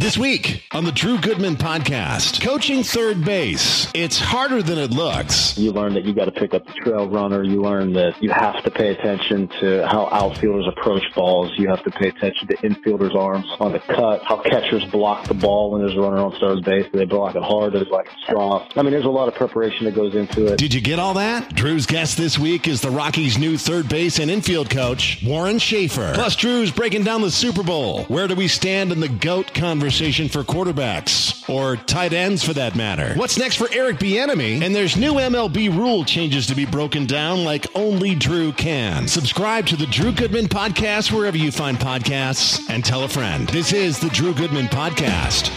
This week on the Drew Goodman podcast, coaching third base. It's harder than it looks. You learn that you got to pick up the trail runner. You learn that you have to pay attention to how outfielders approach balls. You have to pay attention to infielders' arms on the cut, how catchers block the ball when there's a runner on third base. Do they block it hard? Do they block it strong? I mean, there's a lot of preparation that goes into it. Did you get all that? Drew's guest this week is the Rockies' new third base and infield coach, Warren Schaefer. Plus, Drew's breaking down the Super Bowl. Where do we stand in the GOAT conversation for quarterbacks? Or tight ends, for that matter? What's next for Eric Bieniemy? And there's new MLB rule changes to be broken down like only Drew can. Subscribe to the Drew Goodman Podcast wherever you find podcasts and tell a friend. This is the Drew Goodman Podcast.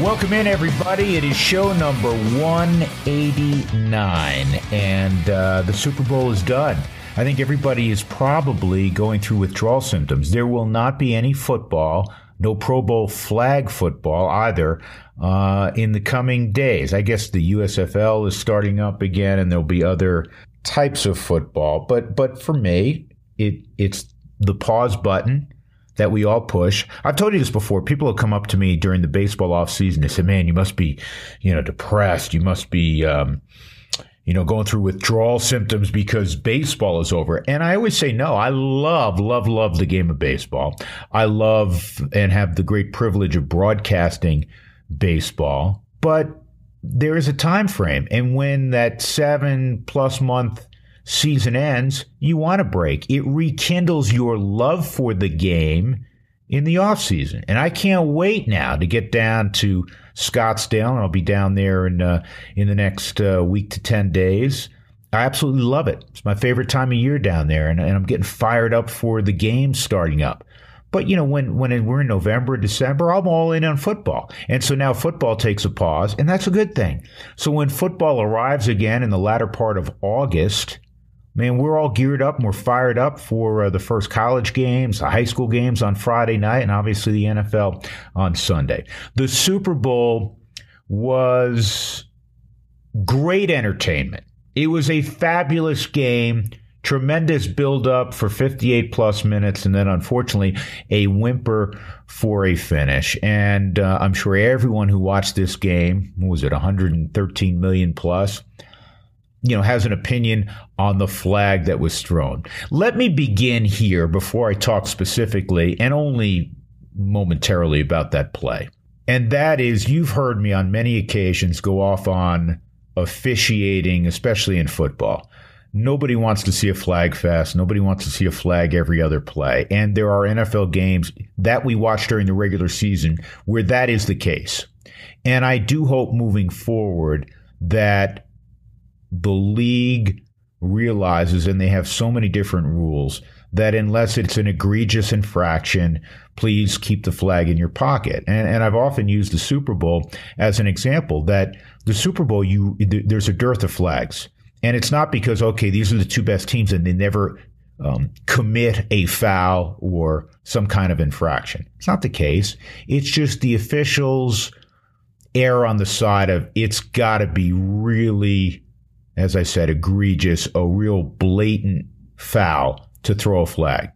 Welcome in, everybody. It is show number 189, and uh, the Super Bowl is done. I think everybody is probably going through withdrawal symptoms. There will not be any football, no Pro Bowl flag football either, uh, in the coming days. I guess the USFL is starting up again, and there'll be other types of football. But but for me, it it's the pause button that we all push. I've told you this before. People will come up to me during the baseball off season. They say, "Man, you must be, you know, depressed. You must be." Um, you know, going through withdrawal symptoms because baseball is over. And I always say, no, I love, love, love the game of baseball. I love and have the great privilege of broadcasting baseball, but there is a time frame. And when that seven plus month season ends, you want a break. It rekindles your love for the game in the off season. And I can't wait now to get down to Scottsdale, and I'll be down there in uh, in the next uh, week to ten days. I absolutely love it. It's my favorite time of year down there, and, and I'm getting fired up for the game starting up. But you know, when when we're in November, December, I'm all in on football, and so now football takes a pause, and that's a good thing. So when football arrives again in the latter part of August, man, we're all geared up and we're fired up for uh, the first college games, the high school games on Friday night, and obviously the NFL on Sunday. The Super Bowl was great entertainment. It was a fabulous game. Tremendous build up for 58 plus minutes, and then unfortunately, a whimper for a finish. And uh, I'm sure everyone who watched this game, was it 113 million plus? You know, has an opinion on the flag that was thrown. Let me begin here before I talk specifically and only momentarily about that play. And that is, you've heard me on many occasions go off on officiating, especially in football. Nobody wants to see a flag fest. Nobody wants to see a flag every other play. And there are NFL games that we watch during the regular season where that is the case. And I do hope moving forward that the league realizes, and they have so many different rules, that unless it's an egregious infraction, please keep the flag in your pocket. And, and I've often used the Super Bowl as an example that the Super Bowl, you there's a dearth of flags. And it's not because, okay, these are the two best teams and they never um, commit a foul or some kind of infraction. It's not the case. It's just the officials err on the side of it's got to be really as I said, egregious, a real blatant foul to throw a flag.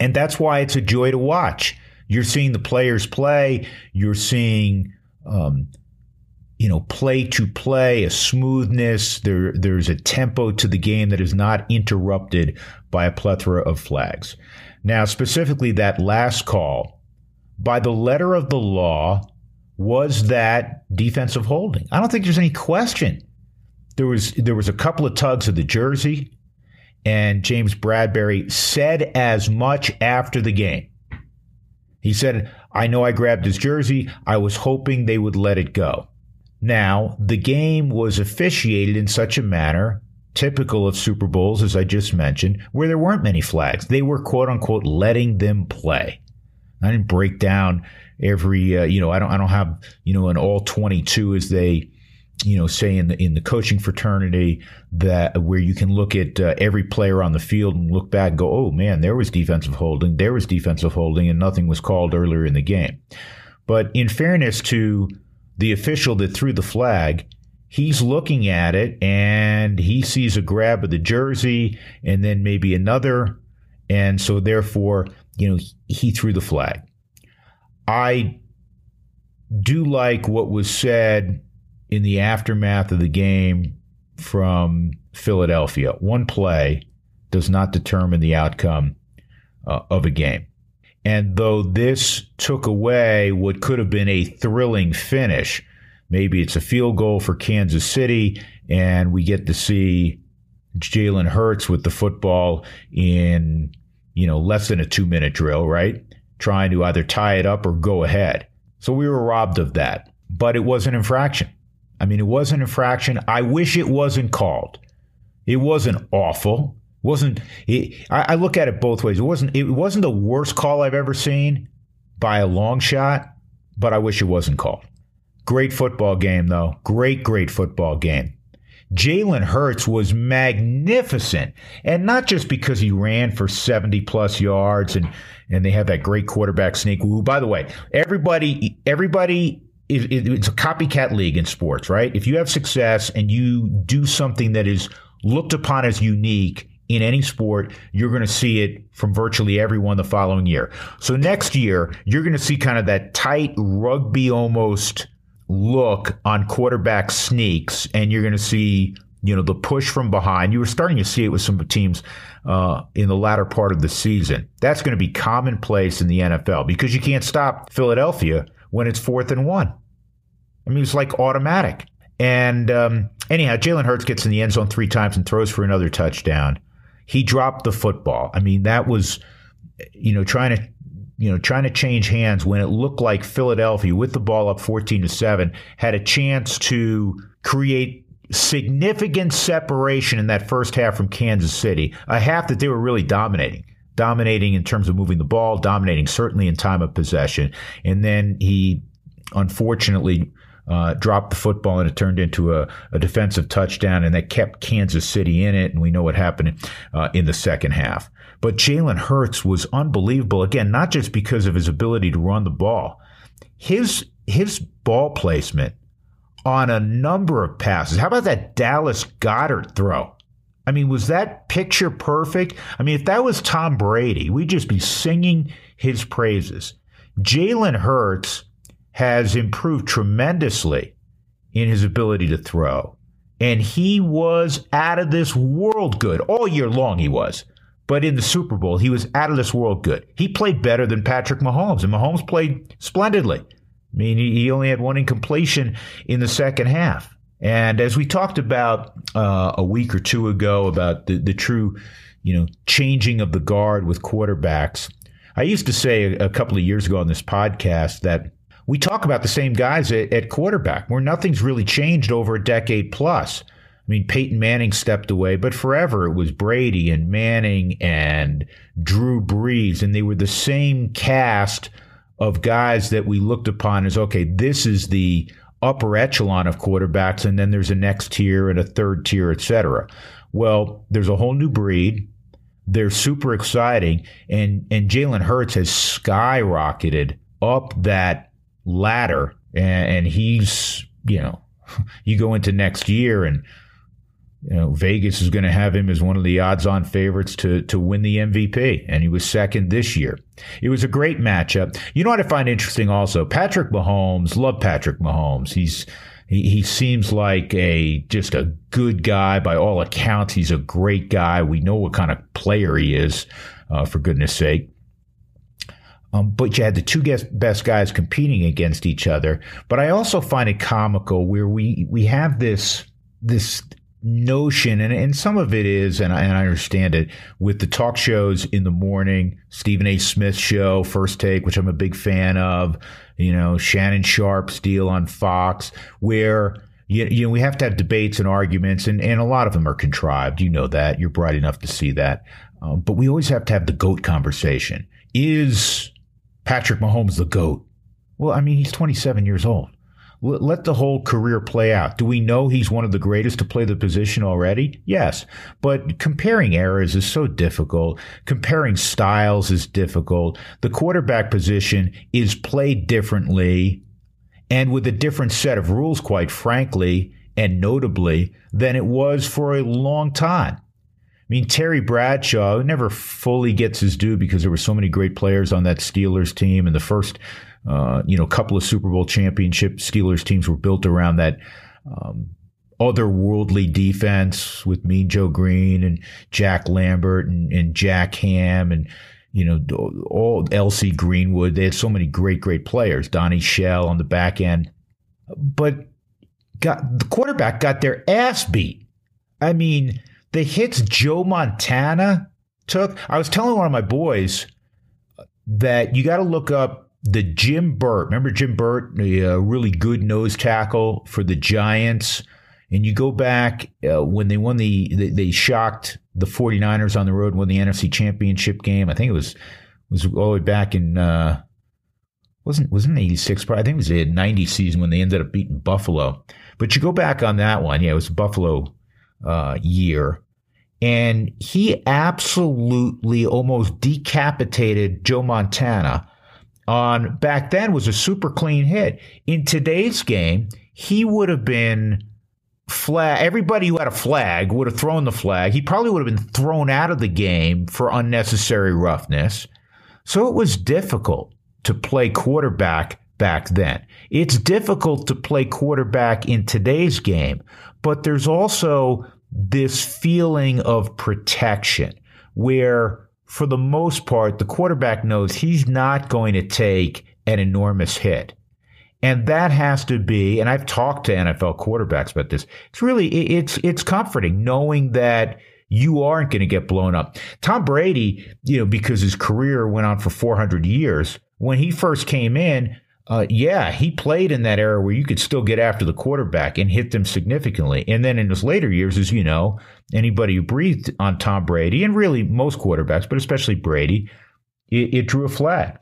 And that's why it's a joy to watch. You're seeing the players play. You're seeing, um, you know, play to play, a smoothness. There, there's a tempo to the game that is not interrupted by a plethora of flags. Now, specifically, that last call, by the letter of the law, was that defensive holding. I don't think there's any question there was there was a couple of tugs of the jersey, and James Bradberry said as much after the game. He said, "I know I grabbed his jersey. I was hoping they would let it go." Now, the game was officiated in such a manner typical of Super Bowls, as I just mentioned, where there weren't many flags. They were quote unquote letting them play. I didn't break down every, uh, you know, I don't, I don't have, you know, an all 22 as they you know, say in the in the coaching fraternity that where you can look at uh, every player on the field and look back and go, oh man, there was defensive holding, there was defensive holding, and nothing was called earlier in the game. But in fairness to the official that threw the flag, he's looking at it and he sees a grab of the jersey and then maybe another, and so therefore, you know, he threw the flag. I do like what was said in the aftermath of the game from Philadelphia. One play does not determine the outcome uh, of a game. And though this took away what could have been a thrilling finish, maybe it's a field goal for Kansas City, and we get to see Jalen Hurts with the football in, you know, less than a two minute drill, right? Trying to either tie it up or go ahead. So we were robbed of that, but it was an infraction. I mean, it was an infraction. I wish it wasn't called. It wasn't awful. It wasn't it, I, I look at it both ways. It wasn't it wasn't the worst call I've ever seen by a long shot, but I wish it wasn't called. Great football game though. Great, great football game. Jalen Hurts was magnificent. And not just because he ran for 70 plus yards and, and they have that great quarterback sneak. Who, by the way, everybody, everybody it's a copycat league in sports, right? If you have success and you do something that is looked upon as unique in any sport, you're going to see it from virtually everyone the following year. So next year, you're going to see kind of that tight rugby almost look on quarterback sneaks, and you're going to see you know the push from behind. You were starting to see it with some teams uh, in the latter part of the season. That's going to be commonplace in the NFL because you can't stop Philadelphia when it's fourth and one. I mean, it's like automatic. And um, anyhow, Jalen Hurts gets in the end zone three times and throws for another touchdown. He dropped the football. I mean, that was, you know, trying to you know, trying to change hands when it looked like Philadelphia, with the ball up 14 to 7, had a chance to create significant separation in that first half from Kansas City, a half that they were really dominating. Dominating in terms of moving the ball, dominating certainly in time of possession. And then he unfortunately uh, dropped the football and it turned into a, a, defensive touchdown, and that kept Kansas City in it. And we know what happened uh, in the second half. But Jalen Hurts was unbelievable again, not just because of his ability to run the ball, his his ball placement on a number of passes. How about that Dallas Goedert throw? I mean, was that picture perfect? I mean, if that was Tom Brady, we'd just be singing his praises. Jalen Hurts has improved tremendously in his ability to throw. And he was out of this world good all year long, he was. But in the Super Bowl, he was out of this world good. He played better than Patrick Mahomes, and Mahomes played splendidly. I mean, he only had one incompletion in the second half. And as we talked about uh, a week or two ago about the, the true, you know, changing of the guard with quarterbacks, I used to say a, couple of years ago on this podcast that we talk about the same guys at, at quarterback, where nothing's really changed over a decade plus. I mean, Peyton Manning stepped away, but forever it was Brady and Manning and Drew Brees, and they were the same cast of guys that we looked upon as okay, this is the upper echelon of quarterbacks, and then there's a next tier and a third tier, et cetera. Well, there's a whole new breed. They're super exciting, and and Jalen Hurts has skyrocketed up that ladder, and, and he's you know, you go into next year and you know, Vegas is going to have him as one of the odds-on favorites to to win the MVP, and he was second this year. It was a great matchup. You know what I find interesting also? Patrick Mahomes, love Patrick Mahomes. He's he, he seems like a just a good guy by all accounts. He's a great guy. We know what kind of player he is, uh, for goodness sake. Um, but you had the two best guys competing against each other. But I also find it comical where we we have this this notion, and, and some of it is, and I, and I understand it, with the talk shows in the morning, Stephen A. Smith show, First Take, which I'm a big fan of, you know, Shannon Sharpe's deal on Fox, where you, you know, we have to have debates and arguments, and, and a lot of them are contrived. You know that. You're bright enough to see that. Um, but we always have to have the GOAT conversation. Is Patrick Mahomes the GOAT? Well, I mean, he's 27 years old let the whole career play out. Do we know he's one of the greatest to play the position already? Yes. But comparing eras is so difficult. Comparing styles is difficult. The quarterback position is played differently and with a different set of rules, quite frankly, and notably, than it was for a long time. I mean, Terry Bradshaw never fully gets his due because there were so many great players on that Steelers team, and the first, uh, you know, a couple of Super Bowl championship Steelers teams were built around that um, otherworldly defense with Mean Joe Greene and Jack Lambert and, and Jack Ham and you know all L.C. Greenwood. They had so many great, great players. Donnie Shell on the back end, but got the quarterback got their ass beat. I mean, the hits Joe Montana took. I was telling one of my boys that you got to look up the Jim Burt. Remember Jim Burt, the uh, really good nose tackle for the Giants and you go back uh, when they won the, they, they, shocked the 49ers on the road, and won the NFC Championship game. I think it was was all the way back in uh, wasn't wasn't 86, but I think it was the 90 season when they ended up beating Buffalo. But you go back on that one, yeah, it was Buffalo uh, year. And he absolutely almost decapitated Joe Montana on back then was a super clean hit. In today's game, he would have been flag everybody who had a flag would have thrown the flag. He probably would have been thrown out of the game for unnecessary roughness. So it was difficult to play quarterback back then. It's difficult to play quarterback in today's game but there's also this feeling of protection where for the most part the quarterback knows he's not going to take an enormous hit and that has to be, and I've talked to NFL quarterbacks about this. It's really, it's, it's comforting knowing that you aren't going to get blown up. Tom Brady, you know, because his career went on for 400 years, when he first came in, uh, yeah, he played in that era where you could still get after the quarterback and hit them significantly. And then in his later years, as you know, anybody who breathed on Tom Brady, and really most quarterbacks, but especially Brady, it, it drew a flag.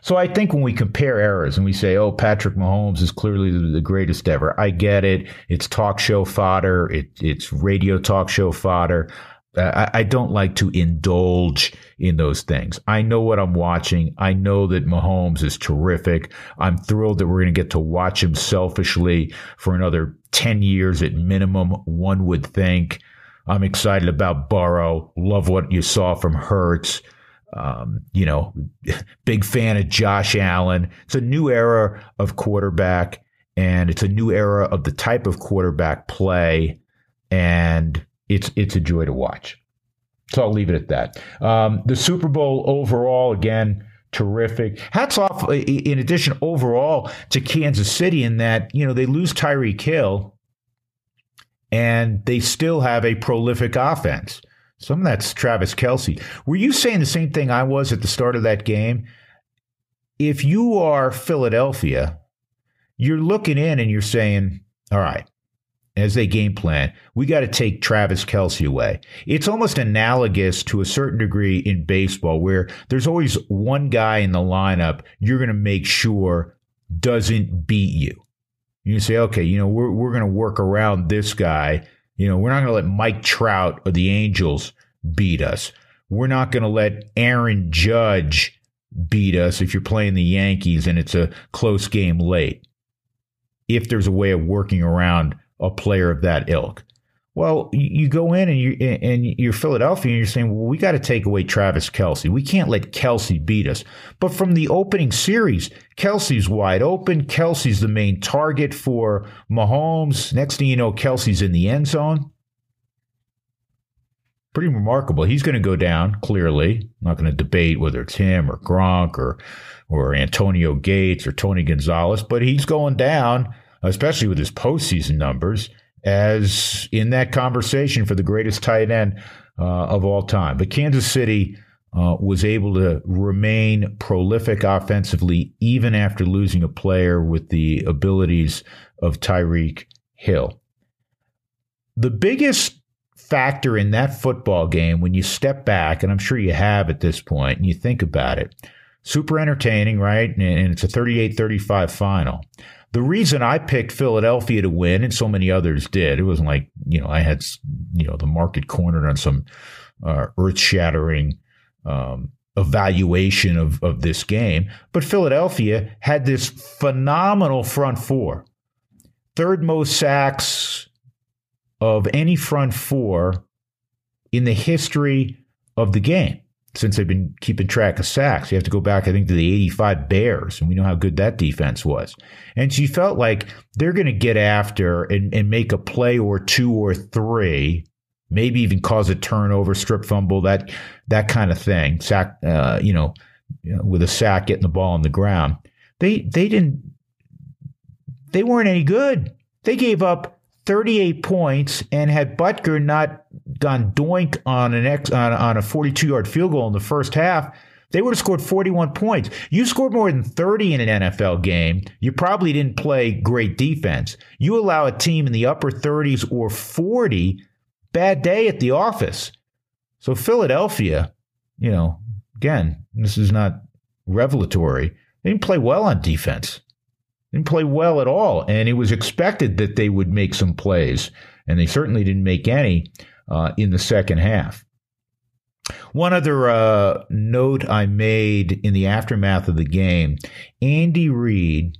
So I think when we compare errors and we say, "Oh, Patrick Mahomes is clearly the greatest ever," I get it. It's talk show fodder. It, it's radio talk show fodder. Uh, I, I don't like to indulge in those things. I know what I'm watching. I know that Mahomes is terrific. I'm thrilled that we're going to get to watch him selfishly for another 10 years at minimum, one would think. I'm excited about Burrow. Love what you saw from Hurts. Um, you know, big fan of Josh Allen. It's a new era of quarterback, and it's a new era of the type of quarterback play, and it's it's a joy to watch. So I'll leave it at that. Um, the Super Bowl overall, again, terrific. Hats off, in addition, overall to Kansas City in that you know they lose Tyreek Hill, and they still have a prolific offense. Some of that's Travis Kelce. Were you saying the same thing I was at the start of that game? If you are Philadelphia, you're looking in and you're saying, all right, as they game plan, we got to take Travis Kelce away. It's almost analogous to a certain degree in baseball where there's always one guy in the lineup you're going to make sure doesn't beat you. You say, okay, you know, we're, we're going to work around this guy you know, we're not going to let Mike Trout or the Angels beat us. We're not going to let Aaron Judge beat us if you're playing the Yankees and it's a close game late. If there's a way of working around a player of that ilk. Well, you go in and you and you're Philadelphia and you're saying, well, we got to take away Travis Kelce. We can't let Kelce beat us. But from the opening series, Kelce's wide open. Kelce's the main target for Mahomes. Next thing you know, Kelce's in the end zone. Pretty remarkable. He's going to go down clearly. I'm not going to debate whether it's him or Gronk or or Antonio Gates or Tony Gonzalez, but he's going down, especially with his postseason numbers as in that conversation for the greatest tight end uh, of all time. But Kansas City uh, was able to remain prolific offensively even after losing a player with the abilities of Tyreek Hill. The biggest factor in that football game, when you step back, and I'm sure you have at this point, and you think about it, super entertaining, right? And it's a 38 35 final. The reason I picked Philadelphia to win, and so many others did, it wasn't like, you know, I had, you know, the market cornered on some uh, earth shattering um, evaluation of, of this game. But Philadelphia had this phenomenal front four, third most sacks of any front four in the history of the game since they've been keeping track of sacks. You have to go back, I think, to the 85 Bears, and we know how good that defense was. And she felt like they're going to get after and, and make a play or two or three, maybe even cause a turnover, strip fumble, that that kind of thing. Sack, uh, you know, with a sack, getting the ball on the ground. They they didn't. They weren't any good. They gave up 38 points, and had Butker not gone doink on an ex, on, on a 42 yard field goal in the first half, they would have scored 41 points. You scored more than 30 in an NFL game. You probably didn't play great defense. You allow a team in the upper 30s or 40, bad day at the office. So Philadelphia, you know, again, this is not revelatory. They didn't play well on defense didn't play well at all. And it was expected that they would make some plays, and they certainly didn't make any uh, in the second half. One other uh, note I made in the aftermath of the game Andy Reid,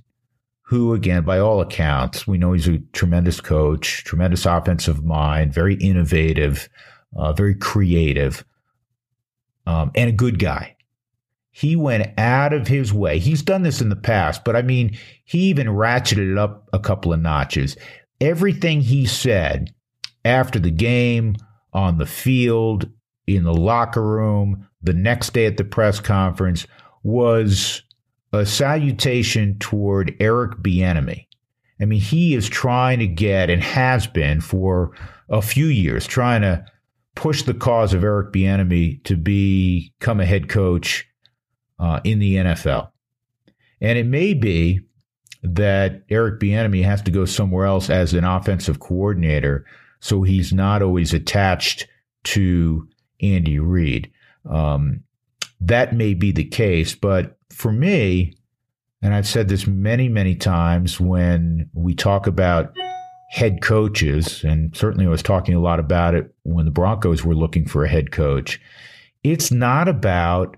who, again, by all accounts, we know he's a tremendous coach, tremendous offensive mind, very innovative, uh, very creative, um, and a good guy he went out of his way. He's done this in the past, but I mean, he even ratcheted it up a couple of notches. Everything he said after the game, on the field, in the locker room, the next day at the press conference was a salutation toward Eric Bieniemy. I mean, he is trying to get and has been for a few years trying to push the cause of Eric Bieniemy to become a head coach uh, in the NFL. And it may be that Eric Bieniemy has to go somewhere else as an offensive coordinator, so he's not always attached to Andy Reid. Um, that may be the case, but for me, and I've said this many, many times when we talk about head coaches, and certainly I was talking a lot about it when the Broncos were looking for a head coach. It's not about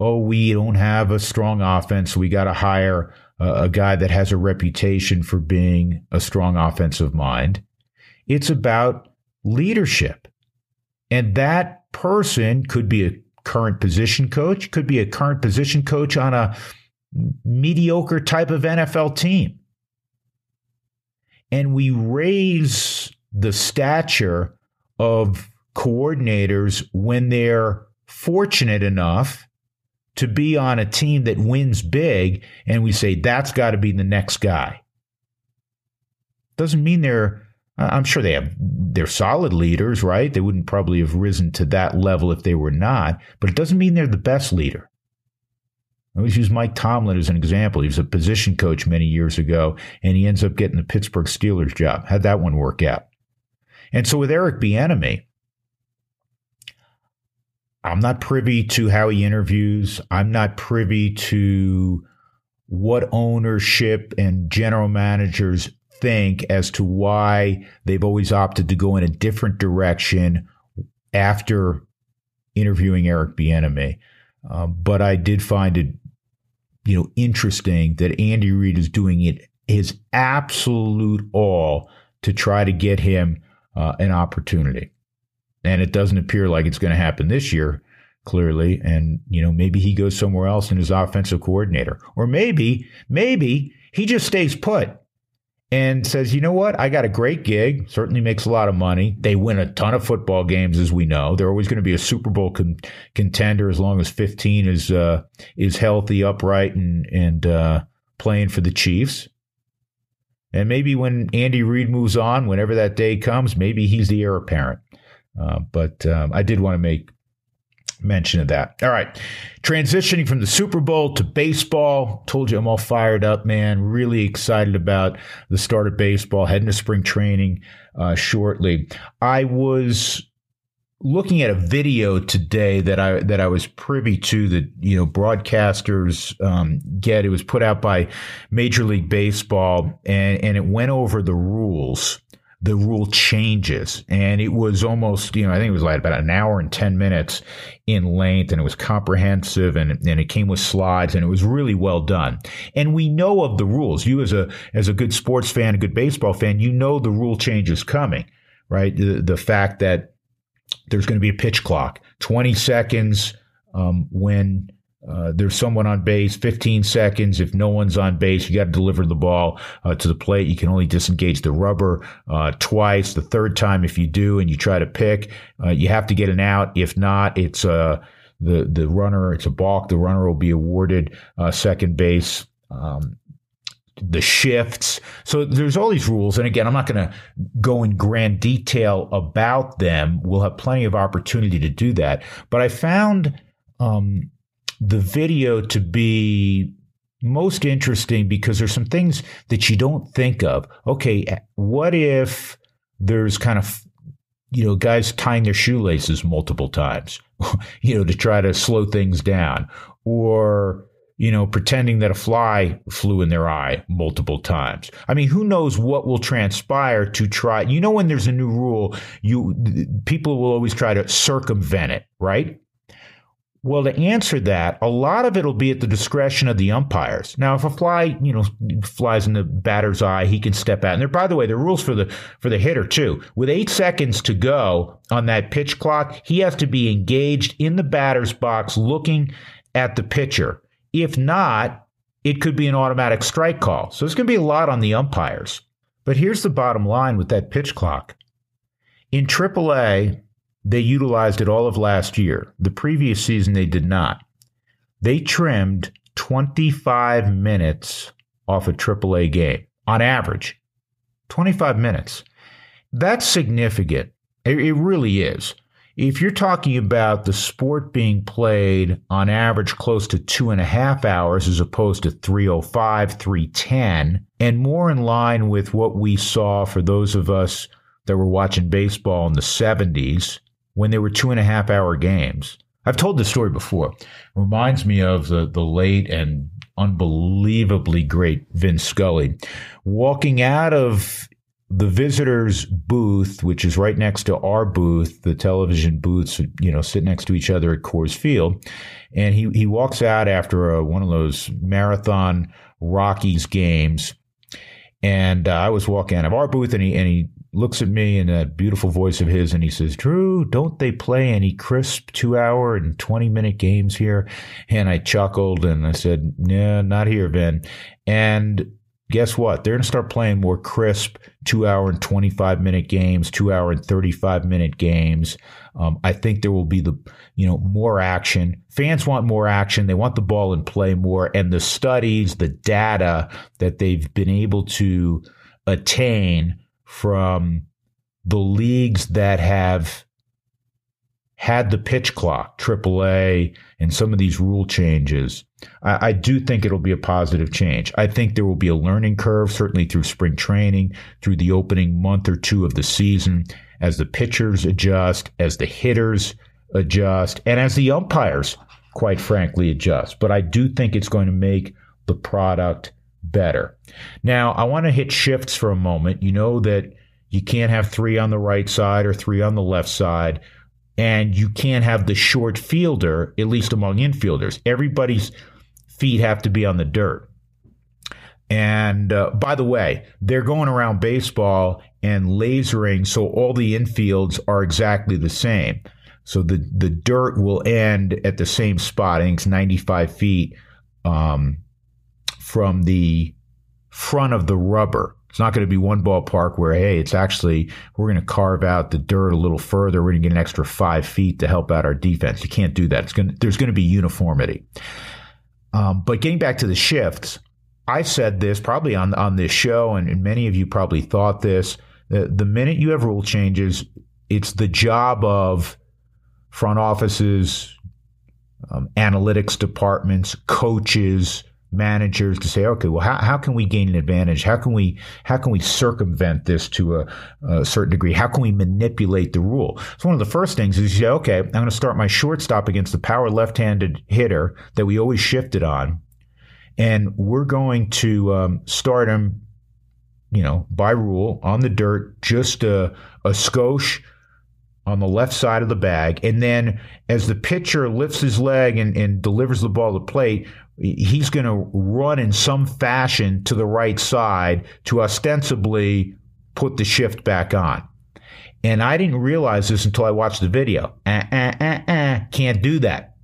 oh, we don't have a strong offense. We got to hire a, a guy that has a reputation for being a strong offensive mind. It's about leadership. And that person could be a current position coach, could be a current position coach on a mediocre type of NFL team. And we raise the stature of coordinators when they're fortunate enough to be on a team that wins big and we say that's got to be the next guy. Doesn't mean they're I'm sure they have they're solid leaders, right? They wouldn't probably have risen to that level if they were not, but it doesn't mean they're the best leader. I always use Mike Tomlin as an example. He was a position coach many years ago, and he ends up getting the Pittsburgh Steelers job. How'd that one work out? And so with Eric Bieniemy, I'm not privy to how he interviews. I'm not privy to what ownership and general managers think as to why they've always opted to go in a different direction after interviewing Eric Bieniemy. Uh, but I did find it, you know, interesting that Andy Reid is doing it his absolute all to try to get him uh, an opportunity and it doesn't appear like it's going to happen this year clearly. And you know maybe he goes somewhere else and is offensive coordinator. Or maybe maybe he just stays put and says you know what? I got a great gig. Certainly makes a lot of money. They win a ton of football games as we know. They're always going to be a super bowl con- contender as long as 15 is uh, is healthy upright and and uh, playing for the chiefs. And maybe when andy reid moves on whenever that day comes maybe he's the heir apparent uh, but um, I did want to make mention of that. All right. Transitioning from the Super Bowl to baseball. Told you I'm all fired up, man. Really excited about the start of baseball, heading to spring training uh, shortly. I was looking at a video today that I that I was privy to that you know broadcasters um, get. It was put out by Major League Baseball, and and it went over the rules the rule changes. And it was almost, you know, I think it was like about an hour and 10 minutes in length and it was comprehensive and, and it came with slides and it was really well done. And we know of the rules. You as a, as a good sports fan, a good baseball fan, you know the rule change is coming, right? The, the fact that there's going to be a pitch clock 20 seconds um, when uh, there's someone on base, 15 seconds. If no one's on base, you got to deliver the ball uh, to the plate. You can only disengage the rubber uh, twice. The third time, if you do and you try to pick, uh, you have to get an out. If not, it's uh, the the runner. It's a balk. The runner will be awarded second base. Um, the shifts. So there's all these rules. And again, I'm not going to go in grand detail about them. We'll have plenty of opportunity to do that. But I found um, the video to be most interesting because there's some things that you don't think of. Okay, what if there's kind of you know guys tying their shoelaces multiple times, you know, to try to slow things down, or you know, pretending that a fly flew in their eye multiple times. I mean, who knows what will transpire to try. You know, when there's a new rule, you people will always try to circumvent it, right? Well, to answer that, a lot of it will be at the discretion of the umpires. Now, if a fly, you know, flies in the batter's eye, he can step out. And there, by the way, the rules for the for the hitter too. With eight seconds to go on that pitch clock, he has to be engaged in the batter's box, looking at the pitcher. If not, it could be an automatic strike call. So it's going to be a lot on the umpires. But here's the bottom line with that pitch clock. In AAA, they utilized it all of last year. The previous season, they did not. They trimmed 25 minutes off a AAA game on average. 25 minutes. That's significant. It, it really is. If you're talking about the sport being played on average close to two and a half hours as opposed to 305, 310, and more in line with what we saw for those of us that were watching baseball in the 70s, when there were two and a half hour games. I've told this story before. It reminds me of the, the late and unbelievably great Vin Scully walking out of the visitors booth, which is right next to our booth, the television booths, you know, sit next to each other at Coors Field. And he, he walks out after a, one of those marathon Rockies games. And uh, I was walking out of our booth and he, and he looks at me in that beautiful voice of his and he says, Drew, don't they play any crisp two hour and 20 minute games here? And I chuckled and I said, nah, not here, Vin. And guess what? They're going to start playing more crisp two hour and 25 minute games, two hour and 35 minute games. Um, I think there will be the, you know, more action. Fans want more action. They want the ball and play more. And the studies, the data that they've been able to attain from the leagues that have had the pitch clock, AAA, and some of these rule changes, I, I, do think it'll be a positive change. I think there will be a learning curve, certainly through spring training, through the opening month or two of the season, as the pitchers adjust, as the hitters adjust, and as the umpires, quite frankly, adjust. But I do think it's going to make the product better. Now, I want to hit shifts for a moment. You know that you can't have three on the right side or three on the left side, and you can't have the short fielder, at least among infielders. Everybody's feet have to be on the dirt. And uh, by the way, they're going around baseball and lasering, so all the infields are exactly the same. So the the dirt will end at the same spot. I think it's 95 feet um, from the front of the rubber. It's not going to be one ballpark where, hey, it's actually, we're going to carve out the dirt a little further. We're going to get an extra five feet to help out our defense. You can't do that. It's going to, there's going to be uniformity. Um, but getting back to the shifts, I said this probably on, on this show, and, and many of you probably thought this. The, the minute you have rule changes, it's the job of front offices, um, analytics departments, coaches, managers to say, okay, well, how, how can we gain an advantage? How can we how can we circumvent this to a, a certain degree? How can we manipulate the rule? So one of the first things is you say, okay, I'm going to start my shortstop against the power left-handed hitter that we always shifted on, and we're going to um, start him, you know, by rule on the dirt, just a, a skosh on the left side of the bag. And then as the pitcher lifts his leg and, and delivers the ball to plate, he's going to run in some fashion to the right side to ostensibly put the shift back on. And I didn't realize this until I watched the video. Uh, uh, uh, can't do that.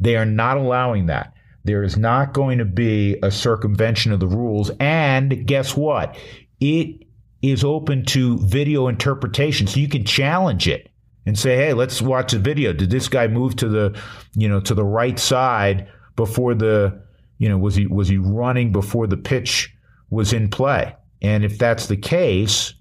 They are not allowing that. There is not going to be a circumvention of the rules. And guess what? It is open to video interpretation. So you can challenge it and say, hey, let's watch the video. Did this guy move to the, you know, to the right side before the, you know, was he was he running before the pitch was in play? And if that's the case,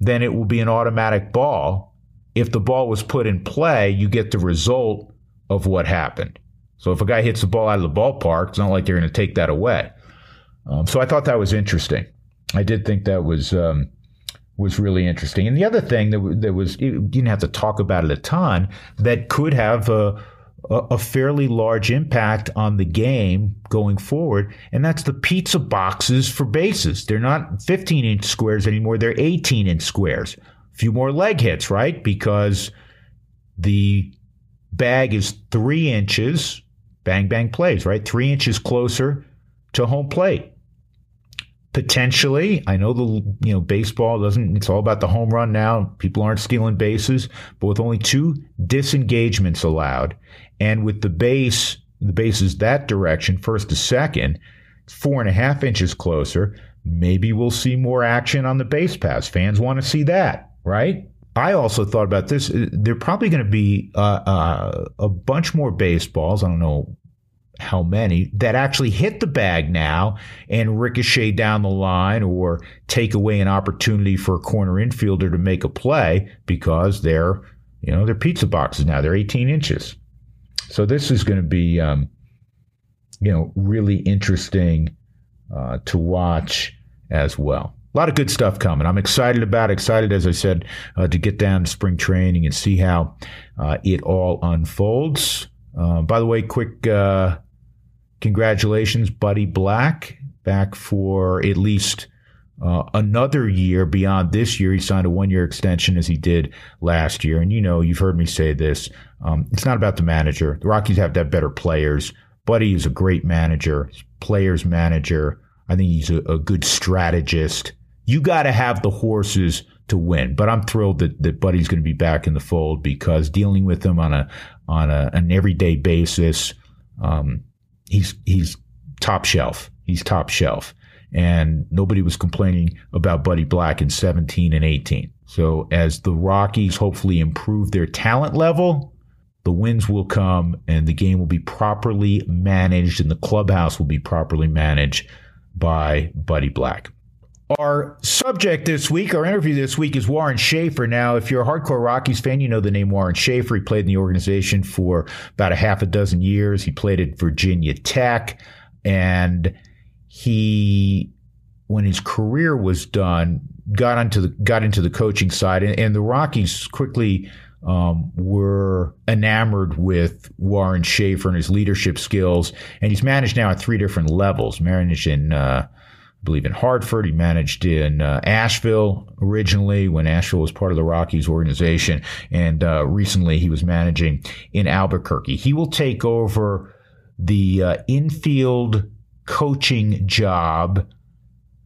then it will be an automatic ball. If the ball was put in play, you get the result of what happened. So if a guy hits the ball out of the ballpark, it's not like they're going to take that away. Um, so I thought that was interesting. I did think that was um, was really interesting. And the other thing that, that was you didn't have to talk about it a ton that could have a, a fairly large impact on the game going forward, and that's the pizza boxes for bases. They're not 15 inch squares anymore; they're 18 inch squares. A few more leg hits, right? Because the bag is three inches, bang bang plays, right? Three inches closer to home plate. Potentially, I know the you know baseball doesn't. It's all about the home run now. People aren't stealing bases, but with only two disengagements allowed, and with the base, the base is that direction, first to second, four and a half inches closer. Maybe we'll see more action on the base pass. Fans want to see that, right? I also thought about this. They're probably going to be uh, uh, a bunch more baseballs. I don't know how many that actually hit the bag now and ricochet down the line or take away an opportunity for a corner infielder to make a play because they're you know they're pizza boxes now. They're 18 inches. So this is going to be um, you know really interesting uh, to watch as well a lot of good stuff coming. I'm excited about, excited, as I said, uh, to get down to spring training and see how uh, it all unfolds. Uh, by the way, quick uh, congratulations, Buddy Black, back for at least uh, another year beyond this year. He signed a one year extension as he did last year. And you know, you've heard me say this. Um, it's not about the manager. The Rockies have to have better players. Buddy is a great manager, players manager. I think he's a, a good strategist you got to have the horses to win. But I'm thrilled that, that Buddy's going to be back in the fold because dealing with him on a on a, an everyday basis, um, he's he's top shelf. He's top shelf, and nobody was complaining about Buddy Black in 17 and 18. So as the Rockies hopefully improve their talent level, the wins will come, and the game will be properly managed, and the clubhouse will be properly managed by Buddy Black. Our subject this week, our interview this week is Warren Schaeffer. Now, if you're a hardcore Rockies fan, you know the name Warren Schaeffer. He played in the organization for about a half a dozen years. He played at Virginia Tech and he, when his career was done, got into the, got into the coaching side and, and the Rockies quickly, um, were enamored with Warren Schaeffer and his leadership skills. And he's managed now at three different levels, managed in, uh, believe in Hartford. He managed in uh, Asheville originally when Asheville was part of the Rockies organization. And uh, recently he was managing in Albuquerque. He will take over the uh, infield coaching job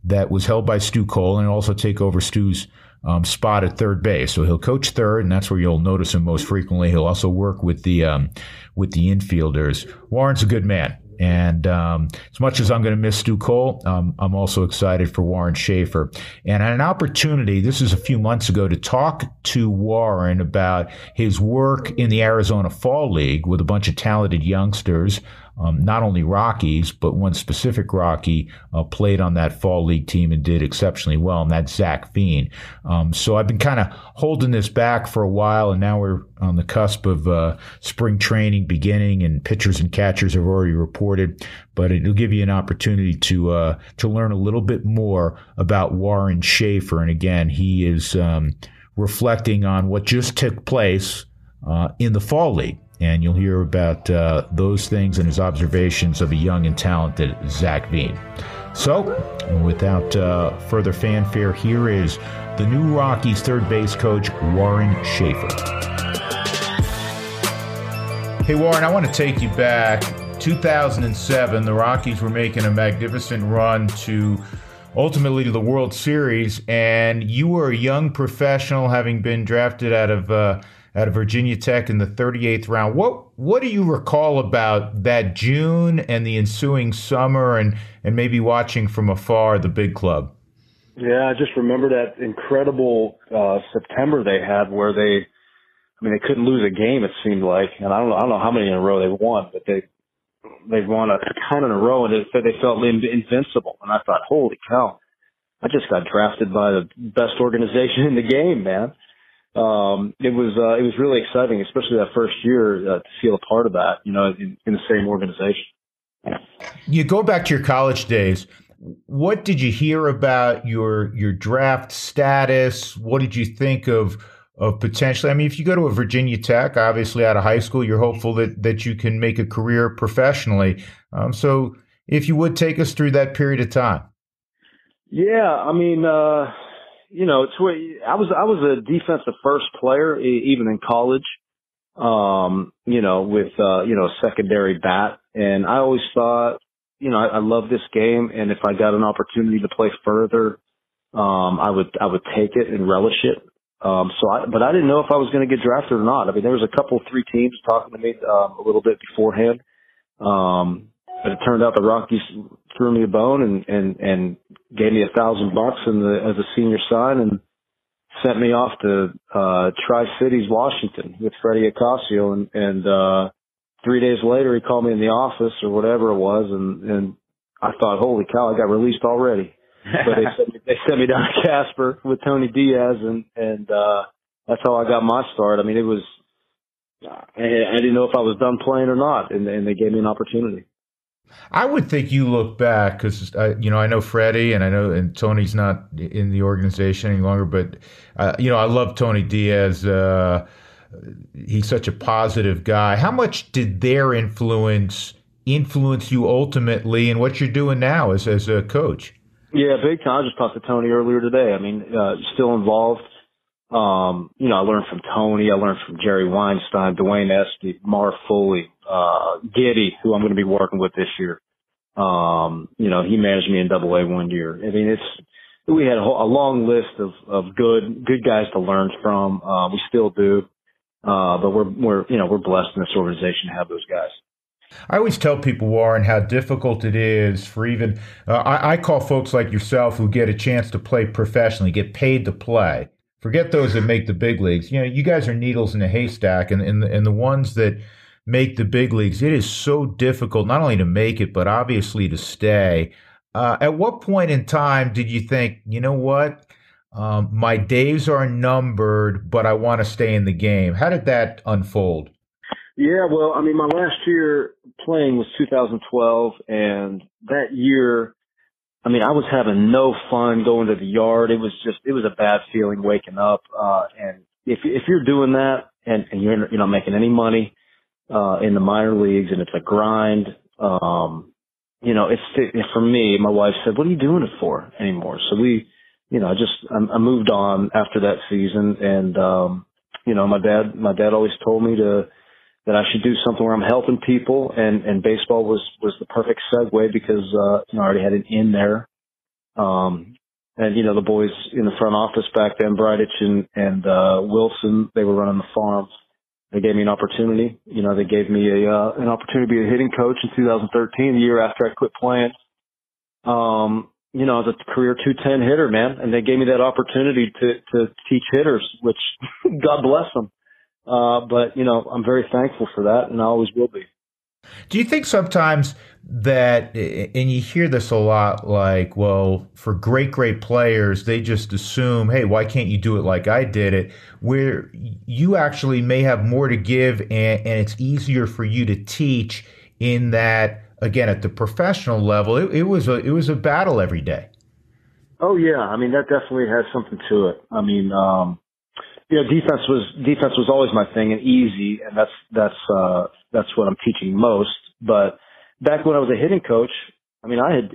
that was held by Stu Cole and also take over Stu's um, spot at third base. So he'll coach third, and that's where you'll notice him most frequently. He'll also work with the um, with the infielders. Warren's a good man. And um, as much as I'm going to miss Stu Cole, um, I'm also excited for Warren Schaeffer. And I had an opportunity, this is a few months ago, to talk to Warren about his work in the Arizona Fall League with a bunch of talented youngsters um, not only Rockies, but one specific Rocky uh, played on that fall league team and did exceptionally well, and that's Zach Veen. Um, so I've been kind of holding this back for a while, and now we're on the cusp of uh, spring training beginning, and pitchers and catchers have already reported. But it'll give you an opportunity to uh, to learn a little bit more about Warren Schaeffer, and again, he is um, reflecting on what just took place uh, in the fall league and you'll hear about uh, those things and his observations of a young and talented Zach Veen. So, without uh, further fanfare, here is the new Rockies third base coach, Warren Schaeffer. Hey, Warren, I want to take you back. 2007, the Rockies were making a magnificent run to ultimately to the World Series. And you were a young professional, having been drafted out of uh, out of Virginia Tech in the 38th round. What what do you recall about that June and the ensuing summer, and and maybe watching from afar the big club? Yeah, I just remember that incredible uh, September they had, where they, I mean, they couldn't lose a game. It seemed like, and I don't know, I don't know how many in a row they won, but they they've won a ton in a row, and it, they felt invincible. And I thought, holy cow, I just got drafted by the best organization in the game, man um, it was uh, it was really exciting, especially that first year uh, to feel a part of that. You know, in, in the same organization. You go back to your college days. What did you hear about your your draft status? What did you think of of potentially? I mean, if you go to a Virginia Tech, obviously out of high school, you're hopeful that that you can make a career professionally. Um, so, if you would take us through that period of time. Yeah, I mean, uh, you know, it's I was, I was a defensive first player, even in college, um, you know, with, uh, you know, secondary bat. And I always thought, you know, I, I love this game. And if I got an opportunity to play further, um, I would, I would take it and relish it. Um, so I, but I didn't know if I was going to get drafted or not. I mean, there was a couple, three teams talking to me, um, a little bit beforehand. Um, but it turned out the Rockies threw me a bone and and and gave me a thousand bucks in the as a senior sign and sent me off to uh Tri Cities, Washington with Freddie Ocasio and and uh three days later he called me in the office or whatever it was and and I thought, Holy cow, I got released already. but they sent me they sent me down to Casper with Tony Diaz and and uh that's how I got my start. I mean it was I, I didn't know if I was done playing or not and, and they gave me an opportunity. I would think you look back because uh, you know I know Freddie and I know and Tony's not in the organization any longer, but uh, you know I love Tony Diaz. Uh, he's such a positive guy. How much did their influence influence you ultimately and what you're doing now as as a coach? Yeah, big time. I just talked to Tony earlier today. I mean, uh, still involved. Um, you know, I learned from Tony. I learned from Jerry Weinstein, Dwayne Espy, Marv Foley, uh, Giddy, who I'm going to be working with this year. Um, you know, he managed me in double A one year. I mean, it's, we had a, whole, a long list of, of good, good guys to learn from. Uh, we still do. Uh, but we're, we're, you know, we're blessed in this organization to have those guys. I always tell people, Warren, how difficult it is for even, uh, I, I call folks like yourself who get a chance to play professionally, get paid to play. Forget those that make the big leagues. You know, you guys are needles in a haystack, and, and, and the ones that, make the big leagues, it is so difficult not only to make it, but obviously to stay. Uh, at what point in time did you think, you know what? Um, my days are numbered, but I want to stay in the game. How did that unfold? Yeah, well, I mean, my last year playing was 2012, and that year, I mean, I was having no fun going to the yard. It was just, it was a bad feeling waking up. Uh, and if if you're doing that and, and you're you're not making any money, uh, in the minor leagues and it's a grind. Um, you know, it's for me, my wife said, what are you doing it for anymore? So we, you know, I just, I, moved on after that season and, um, you know, my dad, my dad always told me to, that I should do something where I'm helping people and, and baseball was, was the perfect segue because, uh, you know, I already had an in there. Um, and, you know, the boys in the front office back then, Bridich and, and, uh, Wilson, they were running the farm they gave me an opportunity. You know, they gave me a uh, an opportunity to be a hitting coach in 2013, the year after I quit playing. Um, you know, I was a career 210 hitter, man, and they gave me that opportunity to to teach hitters, which God bless them. Uh, but you know, I'm very thankful for that, and I always will be. Do you think sometimes that, and you hear this a lot, like, well, for great, great players, they just assume, hey, why can't you do it like I did it? Where you actually may have more to give, and, and it's easier for you to teach in that, again, at the professional level, it, it was a it was a battle every day. Oh yeah, I mean that definitely has something to it. I mean, um, you know, defense was defense was always my thing and easy, and that's that's uh, that's what I'm teaching most. But back when I was a hitting coach, I mean, I had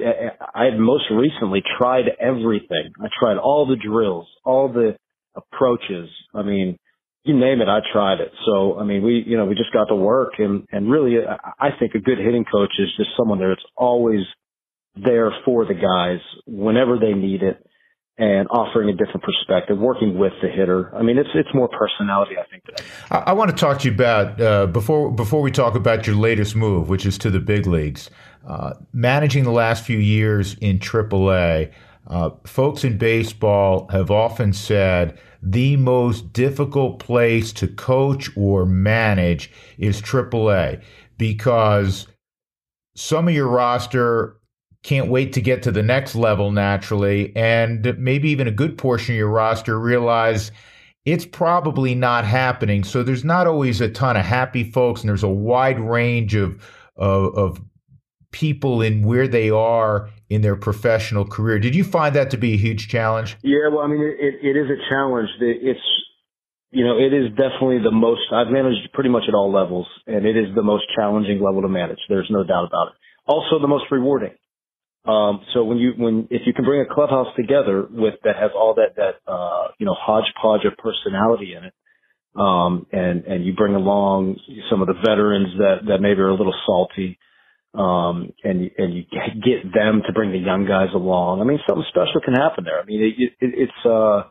I had most recently tried everything. I tried all the drills, all the approaches. I mean, you name it, I tried it. So, I mean, we, you know, we just got to work and, and really, uh, I think a good hitting coach is just someone that's always there for the guys whenever they need it and offering a different perspective, working with the hitter. I mean, it's it's more personality, I think. I, I, want to talk to you about uh, before before we talk about your latest move, which is to the big leagues. Uh, managing the last few years in AAA, uh, folks in baseball have often said the most difficult place to coach or manage is AAA because some of your roster can't wait to get to the next level naturally. And maybe even a good portion of your roster realize it's probably not happening. So there's not always a ton of happy folks, and there's a wide range of, of, of people in where they are in their professional career. Did you find that to be a huge challenge? Yeah, well, I mean, it, it is a challenge. It's, you know, it is definitely the most, I've managed pretty much at all levels, and it is the most challenging level to manage. There's no doubt about it. Also the most rewarding. Um, so when you, when, if you can bring a clubhouse together with, that has all that, that, uh, you know, hodgepodge of personality in it, um, and, and you bring along some of the veterans that, that maybe are a little salty, um, and, and you get them to bring the young guys along. I mean, something special can happen there. I mean, it, it, it's, uh,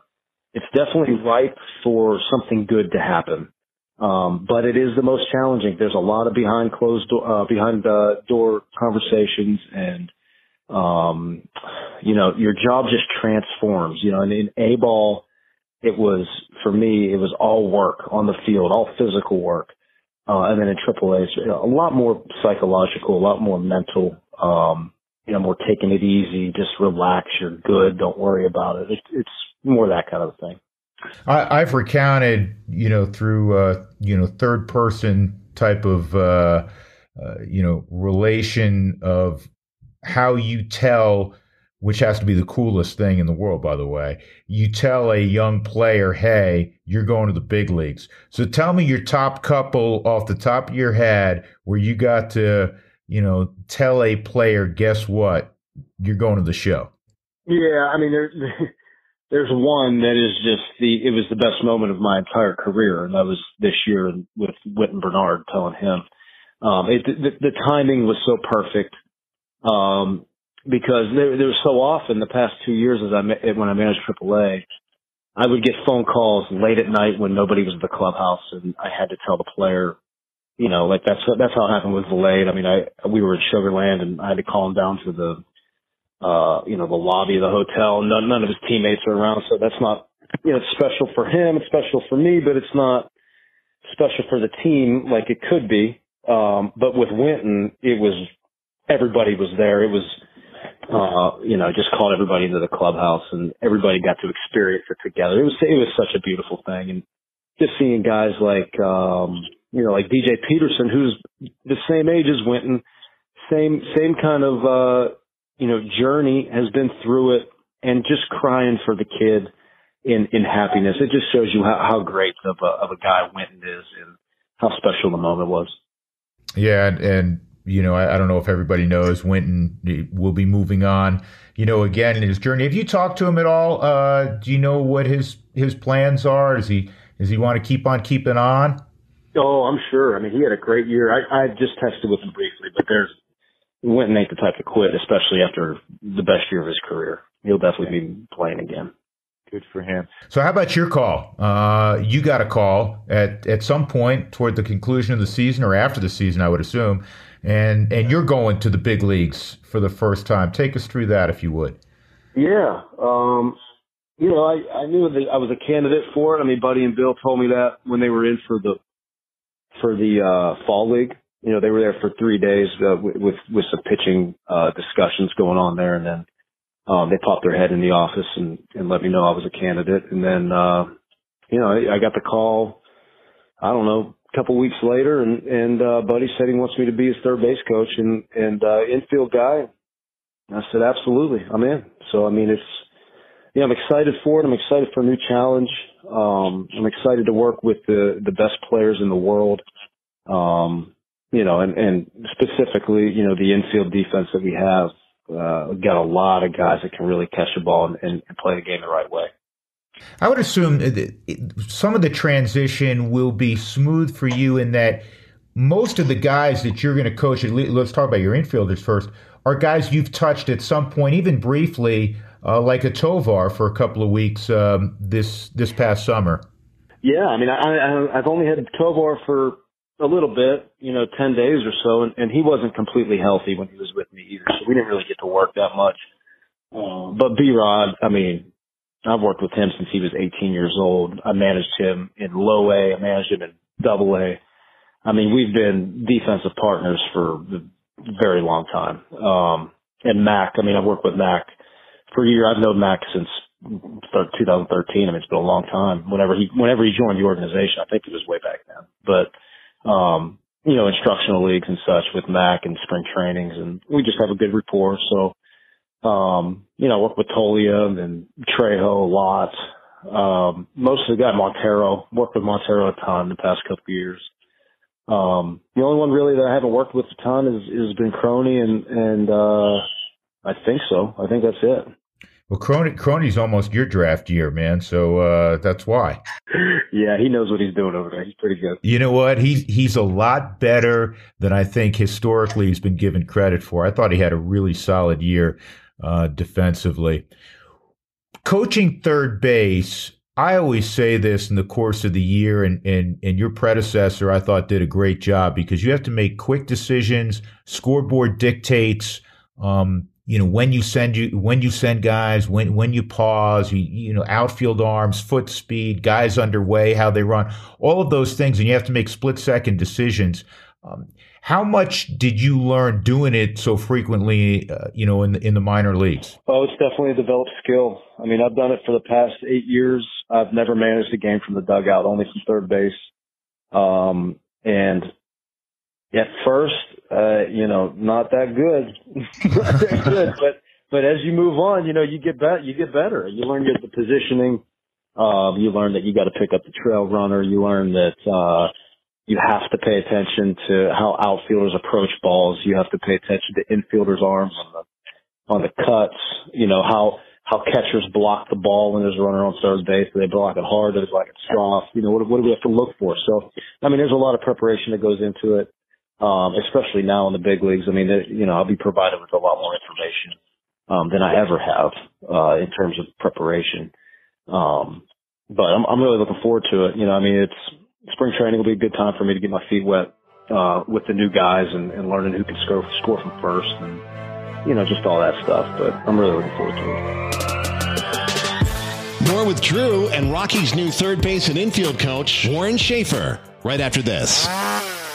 it's definitely ripe for something good to happen. Um, but it is the most challenging. There's a lot of behind closed door, uh, behind uh, door conversations and, um, you know, your job just transforms, you know, and in A ball, it was, for me, it was all work on the field, all physical work. Uh, and then in AAA, it's a lot more psychological, a lot more mental, um, you know, more taking it easy, just relax, you're good, don't worry about it. it it's more that kind of thing. I, have recounted, you know, through, uh, you know, third person type of, uh, uh, you know, relation of how you tell, which has to be the coolest thing in the world, by the way. You tell a young player, hey, you're going to the big leagues. So tell me your top couple off the top of your head where you got to, you know, tell a player, guess what? You're going to the show. Yeah, I mean, there's there's one that is just the it was the best moment of my entire career, and that was this year with Wynton Bernard telling him. Um, it, the, the timing was so perfect um, because there, there was so often the past two years as I when I managed AAA, I would get phone calls late at night when nobody was at the clubhouse, and I had to tell the player, you know, like that's that's how it happened with Vilade. I mean, I we were in Sugarland, and I had to call him down to the, uh, you know, the lobby of the hotel. None none of his teammates are around, so that's not, you know, it's special for him. It's special for me, but it's not special for the team like it could be. Um, but with Wynton, it was everybody was there. It was, uh, you know, just called everybody into the clubhouse and everybody got to experience it together. It was, it was such a beautiful thing. And just seeing guys like, um, you know, like DJ Peterson, who's the same age as Wynton, same, same kind of, uh, you know, journey has been through it and just crying for the kid in, in happiness. It just shows you how, how great of a, of a guy Wynton is and how special the moment was. Yeah. And, And, you know, I, I, don't know if everybody knows Wynton will be moving on, you know, again in his journey. Have you talked to him at all? Uh, do you know what his his plans are? Does he does he want to keep on keeping on? Oh, I'm sure. I mean, he had a great year. I, I just texted with him briefly, but there's Wynton ain't the type to quit, especially after the best year of his career. He'll definitely be playing again. Good for him. So, how about your call? Uh, you got a call at at some point toward the conclusion of the season or after the season, I would assume and and you're going to the big leagues for the first time. Take us through that, if you would. Yeah, um, you know, I, I knew that I was a candidate for it. I mean, Buddy and Bill told me that when they were in for the for the uh, fall league. You know, they were there for three days uh, with with some pitching uh, discussions going on there, and then um, they popped their head in the office and, and let me know I was a candidate. And then, uh, you know, I, I got the call. I don't know, couple weeks later, and and uh, Buddy said he wants me to be his third base coach and and uh, infield guy. I said absolutely, I'm in. So I mean, it's yeah, I'm excited for it. I'm excited for a new challenge. Um, I'm excited to work with the the best players in the world. Um, you know, and and specifically, you know, the infield defense that we have. Uh, got a lot of guys that can really catch the ball and, and play the game the right way. I would assume some of the transition will be smooth for you in that most of the guys that you're going to coach, let's talk about your infielders first, are guys you've touched at some point, even briefly, uh, like a Tovar for a couple of weeks um, this this past summer. Yeah, I mean, I, I I've only had Tovar for a little bit, you know, ten days or so, and, and he wasn't completely healthy when he was with me either, so we didn't really get to work that much. Um, but B Rod, I mean, I've worked with him since he was 18 years old. I managed him in low A. I managed him in double A. I mean, we've been defensive partners for a very long time. Um, and Mac, I mean, I've worked with Mac for a year. I've known Mac since 2013. I mean, it's been a long time. Whenever he, whenever he joined the organization, I think it was way back then. But, um, you know, instructional leagues and such with Mac and spring trainings, and we just have a good rapport. So, um, you know, work with Toglia and Trejo a lot. Um, most of the guy Montero, worked with Montero a ton the past couple of years. Um, the only one really that I haven't worked with a ton is, is been Crony and, and, uh, I think so. I think that's it. Well, Crony, Crony's almost your draft year, man. So, uh, that's why. yeah, he knows what he's doing over there. He's pretty good. You know what? He's, he's a lot better than I think historically he's been given credit for. I thought he had a really solid year uh, defensively. Coaching third base, I always say this in the course of the year, and, and, and your predecessor, I thought, did a great job because you have to make quick decisions. Scoreboard dictates, um, you know, when you send you when you send guys, when when you pause, you, you know, outfield arms, foot speed, guys underway, how they run, all of those things, and you have to make split second decisions. Um, how much did you learn doing it so frequently, uh, you know, in the, in the minor leagues? Oh, it's definitely a developed skill. I mean, I've done it for the past eight years. I've never managed a game from the dugout, only from third base. Um, and at first, uh, you know, not that good, not that good, but, but as you move on, you know, you get better, you get better. You learn the positioning. Um, you learn that you got to pick up the trail runner. You learn that, uh, you have to pay attention to how outfielders approach balls. You have to pay attention to infielders' arms on the on the cuts. You know how how catchers block the ball when there's a runner on third base. Do they block it hard? Do they block it soft? You know what, what do we have to look for? So I mean, there's a lot of preparation that goes into it, um, especially now in the big leagues. I mean, you know, I'll be provided with a lot more information um, than I ever have uh, in terms of preparation. Um, but I'm, I'm really looking forward to it. You know, I mean, it's spring training will be a good time for me to get my feet wet uh, with the new guys and, and learning who can score, score from first and, you know, just all that stuff. But I'm really looking forward to it. More with Drew and Rockies' new third base and infield coach, Warren Schaefer, right after this.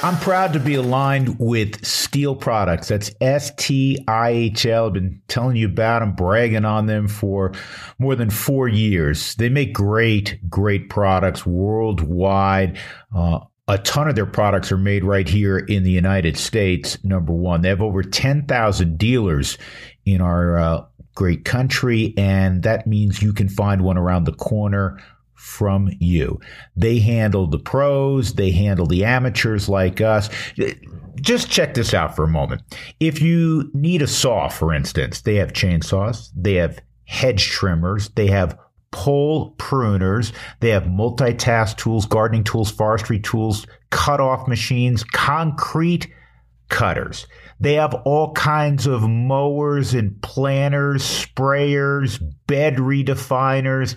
I'm proud to be aligned with Stihl Products. That's S T I H L. I've been telling you about them, bragging on them for more than four years. They make great, great products worldwide. Uh, a ton of their products are made right here in the United States. Number one, they have over 10,000 dealers in our uh, great country, and that means you can find one around the corner from you. They handle the pros, they handle the amateurs like us. Just check this out for a moment. If you need a saw, for instance, they have chainsaws, they have hedge trimmers, they have pole pruners, they have multitask tools, gardening tools, forestry tools, cut off machines, concrete cutters. They have all kinds of mowers and planters, sprayers, bed redefiners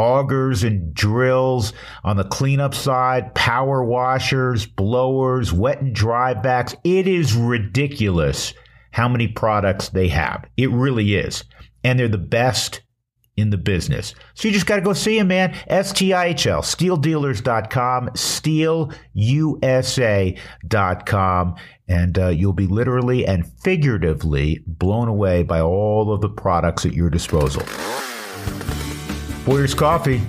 augers and drills on the cleanup side, power washers, blowers, wet and dry vacs. It is ridiculous how many products they have. It really is. And they're the best in the business. So you just got to go see them, man. S-T-I-H-L, stihldealers.com, stihlusa.com, and uh, you'll be literally and figuratively blown away by all of the products at your disposal. Boyer's Coffee.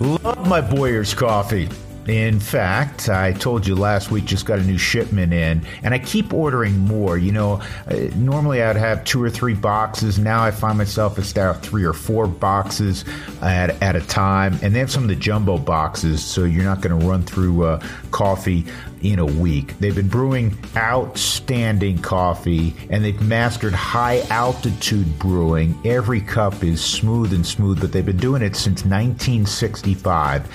Love my Boyer's Coffee. In fact, I told you last week just got a new shipment in, and I keep ordering more. You know, uh, normally I'd have two or three boxes. Now I find myself at about three or four boxes at, at a time, and they have some of the jumbo boxes, so you're not going to run through uh, coffee in a week. They've been brewing outstanding coffee and they've mastered high altitude brewing. Every cup is smooth and smooth, but they've been doing it since 1965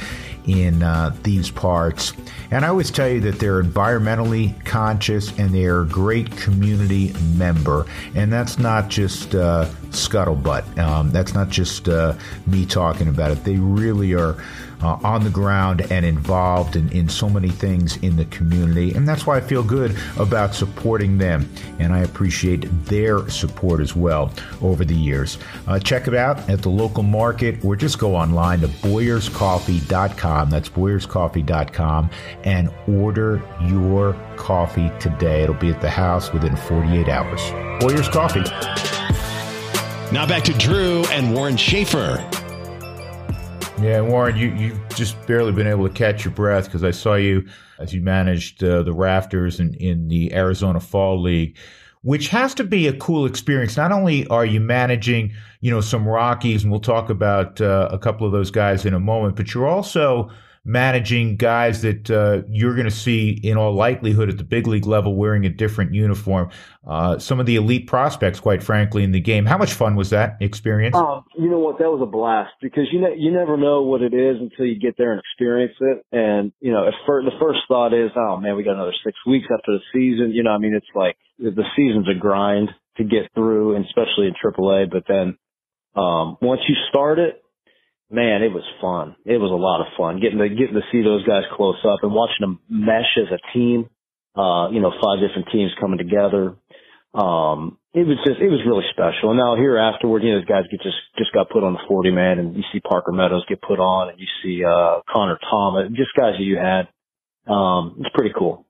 in uh, these parts. And I always tell you that they're environmentally conscious and they're a great community member. And that's not just uh, scuttlebutt. Um, that's not just uh, me talking about it. They really are uh, on the ground and involved in, in so many things in the community. And that's why I feel good about supporting them. And I appreciate their support as well over the years. Uh, check it out at the local market or just go online to boyerscoffee.com. That's boyerscoffee.com and order your coffee today. It'll be at the house within 48 hours. Boyer's Coffee. Now back to Drew and Warren Schaefer. Yeah, Warren, you you've just barely been able to catch your breath because I saw you as you managed uh, the rafters in, in the Arizona Fall League, which has to be a cool experience. Not only are you managing, you know, some Rockies, and we'll talk about uh, a couple of those guys in a moment, but you're also managing guys that uh, you're going to see in all likelihood at the big league level wearing a different uniform. Uh, some of the elite prospects, quite frankly, in the game. How much fun was that experience? Oh, you know what? That was a blast because you ne- you never know what it is until you get there and experience it. And you know, the first thought is, oh man, we got another six weeks after the season. You know, I mean, it's like the season's a grind to get through, and especially in AAA. But then um, once you start it, man, it was fun. It was a lot of fun getting to getting to see those guys close up and watching them mesh as a team. Uh, you know, five different teams coming together. Um, it was just, it was really special. And now here afterward, you know, those guys get just, just got put on the 40 man and you see Parker Meadows get put on and you see, uh, Connor Thomas, just guys that you had. Um, it's pretty cool.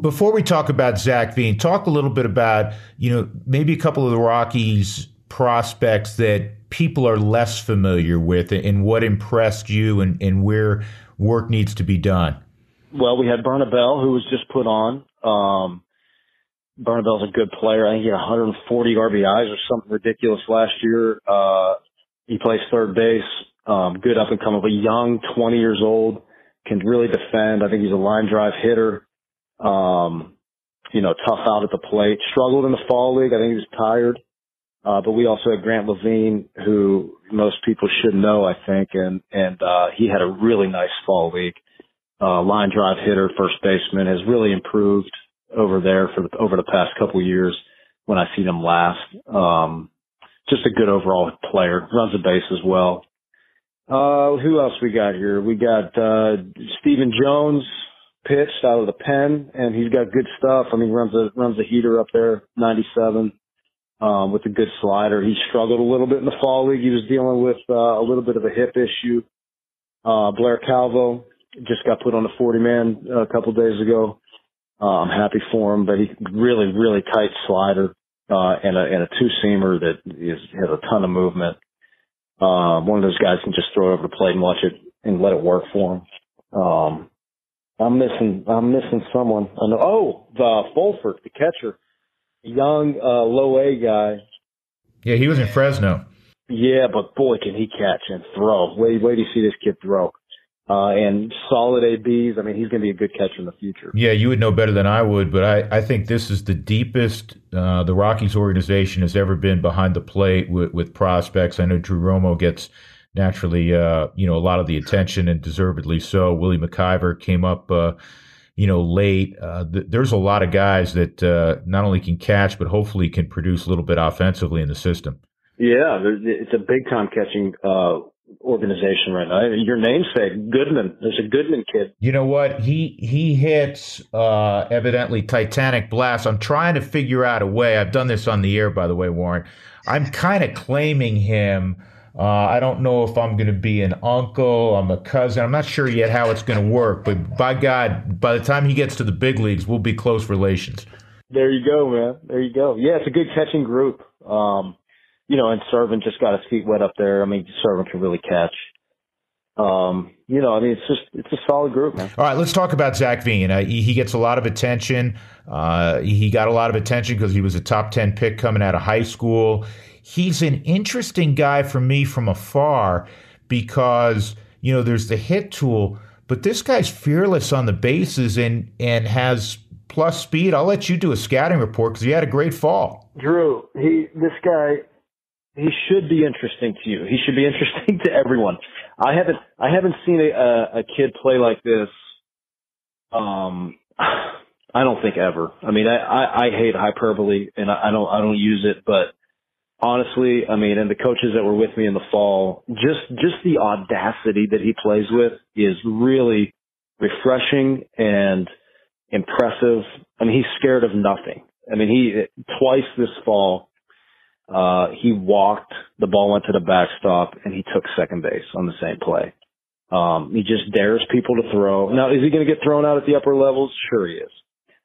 Before we talk about Zach Veen, talk a little bit about, you know, maybe a couple of the Rockies prospects that people are less familiar with and what impressed you and, and where work needs to be done? Well, we had Bernabel, who was just put on. Um, Berna a good player. I think he had 140 RBIs or something ridiculous last year. Uh, he plays third base. Um, good up and coming, but young, 20 years old, can really defend. I think he's a line drive hitter. Um, you know, tough out at the plate. Struggled in the fall league. I think he was tired. Uh, but we also had Grant Lavigne, who most people should know, I think, and and uh, he had a really nice fall week. Uh, line drive hitter, first baseman, has really improved over there for the, over the past couple years. When I seen him last, um, just a good overall player. Runs the base as well. Uh, who else we got here? We got uh, Stephen Jones pitched out of the pen, and he's got good stuff. I mean, runs a runs a heater up there, 97 um, with a good slider. He struggled a little bit in the fall league. He was dealing with uh, a little bit of a hip issue. Uh, Blair Calvo just got put on the 40 man a couple days ago. Uh, I'm happy for him, but he really, really tight slider, uh, and a, and a two seamer that is, has a ton of movement. Um, one of those guys can just throw it over the plate and watch it and let it work for him. Um, I'm missing, I'm missing someone. I know, oh, the Fulford, the catcher young uh, low A guy. Yeah, he was in Fresno. Yeah, but boy, can he catch and throw. Wait, wait you see this kid throw. Uh, and solid ABs. I mean, he's going to be a good catcher in the future. Yeah, you would know better than I would, but I, I think this is the deepest uh, the Rockies organization has ever been behind the plate with, with prospects. I know Drew Romo gets naturally, uh, you know, a lot of the attention and deservedly so. Willie MacIver came up uh, you know, late. Uh, th- there's a lot of guys that uh, not only can catch, but hopefully can produce a little bit offensively in the system. Yeah, it's a big time catching uh, organization right now. Your namesake, Goodman. There's a Goodman kid. You know what? He he hits uh, evidently Titanic blast. I'm trying to figure out a way. I've done this on the air, by the way, Warren. I'm kind of claiming him uh, I don't know if I'm going to be an uncle, I'm a cousin. I'm not sure yet how it's going to work, but by God, by the time he gets to the big leagues, we'll be close relations. There you go, man. There you go. Yeah, it's a good catching group. Um, you know, and Serven just got his feet wet up there. I mean, Serven can really catch. Um, you know, I mean, it's just it's a solid group, man. All right, let's talk about Zach Veen. Uh, he, he, gets a lot of attention. Uh, he got a lot of attention because he was a top ten pick coming out of high school he's an interesting guy for me from afar because you know there's the hit tool, but this guy's fearless on the bases and and has plus speed. I'll let you do a scouting report because he had a great fall. Drew, he this guy he should be interesting to you. He should be interesting to everyone. I haven't I haven't seen a a, kid play like this. Um, I don't think ever. I mean, I I, I hate hyperbole and I, I don't I don't use it, but honestly, I mean, and the coaches that were with me in the fall, just just the audacity that he plays with is really refreshing and impressive. I mean, he's scared of nothing. I mean, he twice this fall, uh, he walked, the ball went to the backstop, and he took second base on the same play. Um, he just dares people to throw. Now, is he going to get thrown out at the upper levels? Sure he is.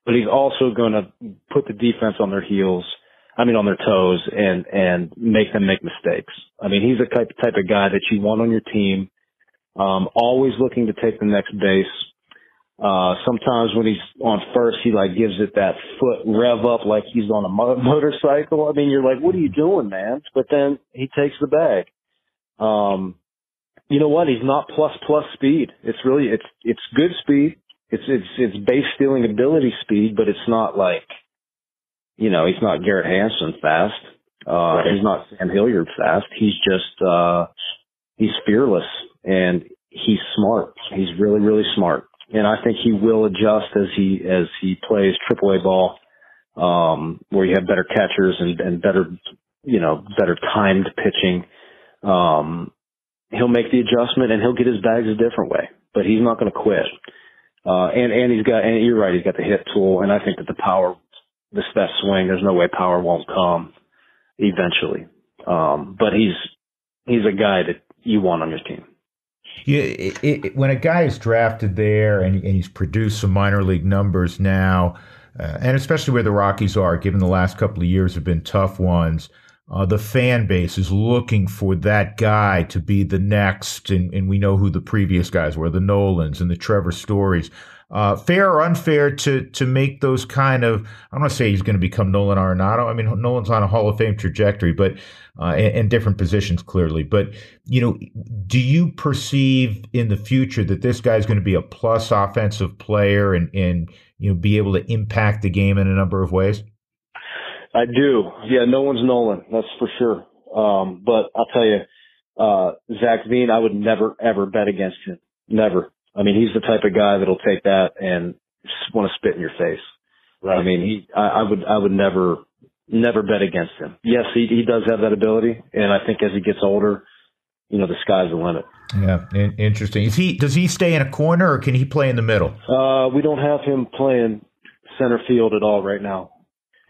But he's also going to put the defense on their heels. I mean, on their toes and, and make them make mistakes. I mean, he's the type, type of guy that you want on your team. Um, always looking to take the next base. Uh, sometimes when he's on first, he like gives it that foot rev up like he's on a mo- motorcycle. I mean, you're like, what are you doing, man? But then he takes the bag. Um, you know what? He's not plus plus speed. It's really it's it's good speed. It's it's it's base stealing ability speed, but it's not like you know he's not Garrett Hampson fast. Uh, right. He's not Sam Hilliard fast. He's just uh, he's fearless and he's smart. He's really really smart, and I think he will adjust as he as he plays AAA ball, um, where you have better catchers and and better you know better timed pitching. Um, he'll make the adjustment and he'll get his bags a different way, but he's not going to quit. Uh, and, and he's got, and you're right, he's got the hit tool. And I think that the power, this, that swing, there's no way power won't come eventually. Um, but he's, he's a guy that you want on your team. Yeah, it, it, when a guy is drafted there and, and, he's produced some minor league numbers now, uh, and especially where the Rockies are, given the last couple of years have been tough ones, uh, the fan base is looking for that guy to be the next, and, and we know who the previous guys were, the Nolans and the Trevor Stories. Uh, fair or unfair to to make those kind of I'm not say he's going to become Nolan Arenado. I mean Nolan's on a Hall of Fame trajectory, but uh, different positions clearly. But you know, do you perceive in the future that this guy's going to be a plus offensive player and and you know be able to impact the game in a number of ways? I do. Yeah, no one's Nolan. That's for sure. Um, but I'll tell you, uh, Zach Veen, I would never ever bet against him. Never. I mean, he's the type of guy that'll take that and just want to spit in your face. Right. I mean, he, I, I would, I would never, never bet against him. Yes, he, he does have that ability. And I think as he gets older, you know, the sky's the limit. Yeah, interesting. Is he does he stay in a corner or can he play in the middle? Uh, we don't have him playing center field at all right now.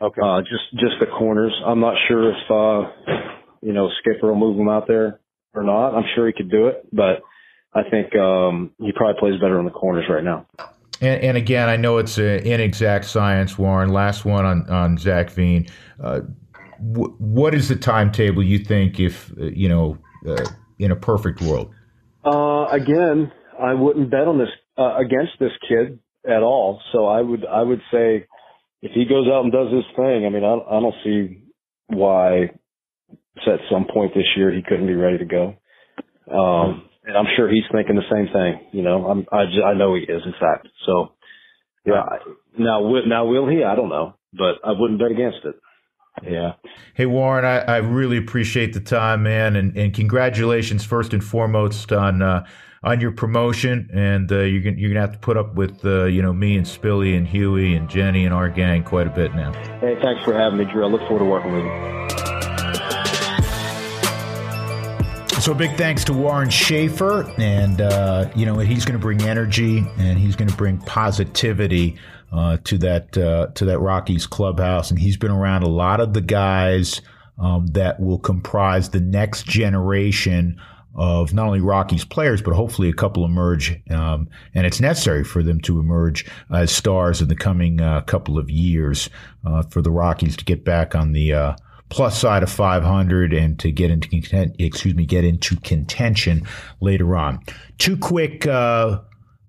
Okay. Uh, just just the corners. I'm not sure if uh, you know Skipper will move him out there or not. I'm sure he could do it, but I think um, he probably plays better on the corners right now. And, and again, I know it's an inexact science, Warren. Last one on on Zach Veen. Uh, w- what is the timetable you think if uh, you know uh, in a perfect world? Uh, again, I wouldn't bet on this uh, against this kid at all. So I would I would say if he goes out and does his thing, I mean, I, I don't see why at some point this year he couldn't be ready to go. Um, and I'm sure he's thinking the same thing. You know, I'm, I, just, I know he is, in fact. So, yeah. Now, now will he? I don't know, but I wouldn't bet against it. Yeah. Hey, Warren, I, I really appreciate the time, man, and, and congratulations first and foremost on uh, on your promotion, and uh, you're gonna, you're gonna have to put up with uh, you know me and Spilly and Huey and Jenny and our gang quite a bit now. Hey, thanks for having me, Drew. I look forward to working with you. So big thanks to Warren Schaefer, and uh, you know he's going to bring energy and he's going to bring positivity uh, to that uh, to that Rockies clubhouse, and he's been around a lot of the guys um, that will comprise the next generation of not only Rockies players, but hopefully a couple emerge. Um, and it's necessary for them to emerge as stars in the coming uh, couple of years uh, for the Rockies to get back on the uh, plus side of 500 and to get into content, excuse me, get into contention later on. Two quick uh,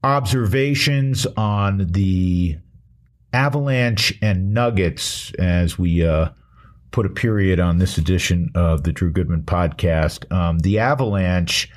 observations on the Avalanche and Nuggets as we uh, put a period on this edition of the Drew Goodman podcast. Um, the Avalanche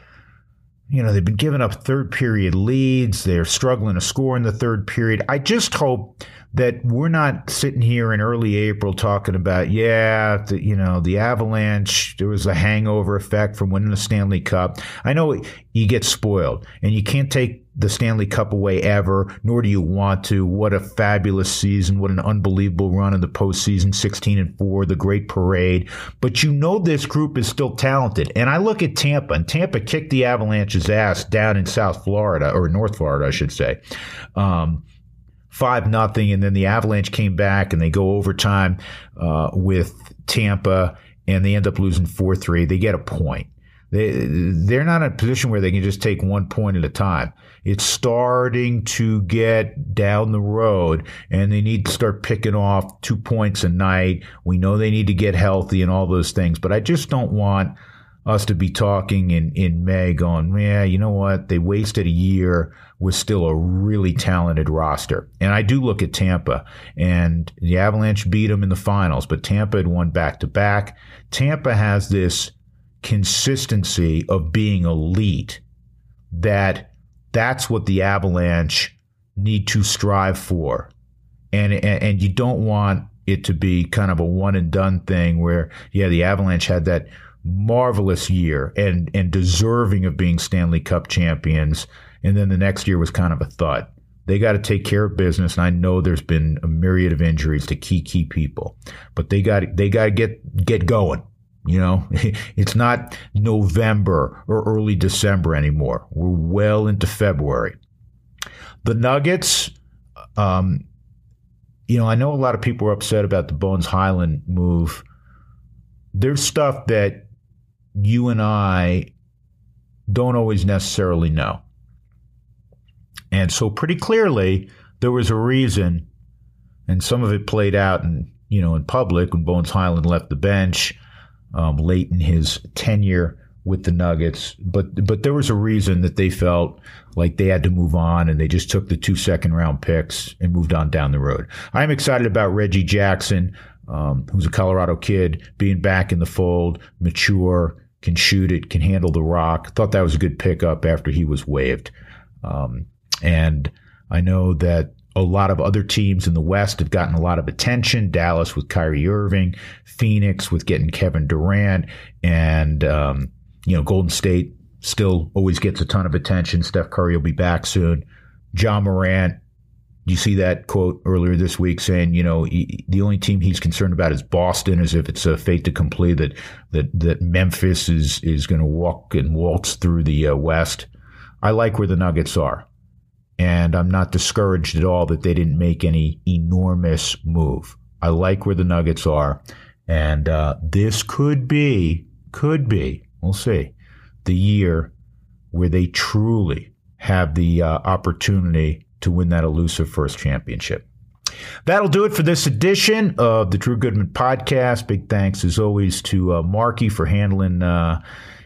you know, they've been giving up third period leads. They're struggling to score in the third period. I just hope that we're not sitting here in early April talking about, yeah, the, you know, the Avalanche, there was a hangover effect from winning the Stanley Cup. I know you get spoiled and you can't take the Stanley Cup away ever, nor do you want to. What a fabulous season. What an unbelievable run in the postseason, 16 and 4, the great parade. But you know this group is still talented. And I look at Tampa, and Tampa kicked the Avalanche's ass down in South Florida, or North Florida, I should say. Um, five nothing, and then the Avalanche came back and they go overtime uh, with Tampa, and they end up losing four three. They get a point. They they're not in a position where they can just take one point at a time. It's starting to get down the road, and they need to start picking off two points a night. We know they need to get healthy and all those things, but I just don't want us to be talking in, in May going, yeah, you know what? They wasted a year with still a really talented roster. And I do look at Tampa, and the Avalanche beat them in the finals, but Tampa had won back to back. Tampa has this consistency of being elite that that's what the Avalanche need to strive for. And, and, and you don't want it to be kind of a one and done thing where, yeah, the Avalanche had that marvelous year and and deserving of being Stanley Cup champions. And then the next year was kind of a thud. They got to take care of business, and I know there's been a myriad of injuries to key key people, but they got they got to get get going. You know, it's not November or early December anymore. We're well into February. The Nuggets, um, you know, I know a lot of people are upset about the Bones Hyland move. There's stuff that you and I don't always necessarily know. And so pretty clearly there was a reason and some of it played out in you know in public when Bones Hyland left the bench um, late in his tenure with the Nuggets, but but there was a reason that they felt like they had to move on, and they just took the two second round picks and moved on down the road. I'm excited about Reggie Jackson, um, who's a Colorado kid, being back in the fold, mature, can shoot it, can handle the rock. Thought that was a good pickup after he was waived. Um, and I know that a lot of other teams in the West have gotten a lot of attention. Dallas with Kyrie Irving, Phoenix with getting Kevin Durant, and um, you know Golden State still always gets a ton of attention. Steph Curry will be back soon. Ja Morant you see that quote earlier this week saying, you know, he, the only team he's concerned about is Boston, as if it's a fait accompli that that that Memphis is is going to walk and waltz through the uh, West. I like where the Nuggets are, and I'm not discouraged at all that they didn't make any enormous move. I like where the Nuggets are, and uh, this could be could be we'll see the year where they truly have the uh, opportunity to win that elusive first championship. That'll do it for this edition of the Drew Goodman podcast. Big thanks, as always, to uh, Marky for handling uh,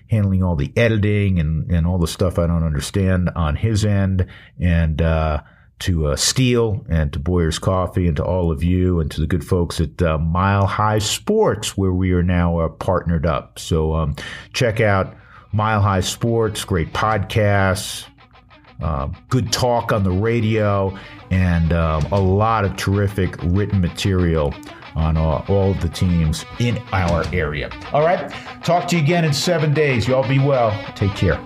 handling all the editing and, and all the stuff I don't understand on his end, and uh, to uh, Stihl and to Boyer's Coffee and to all of you and to the good folks at uh, Mile High Sports, where we are now uh, partnered up. So um, check out Mile High Sports, great podcasts uh, good talk on the radio, and um, a lot of terrific written material on all, all the teams in our area. All right. Talk to you again in seven days. Y'all be well. Take care.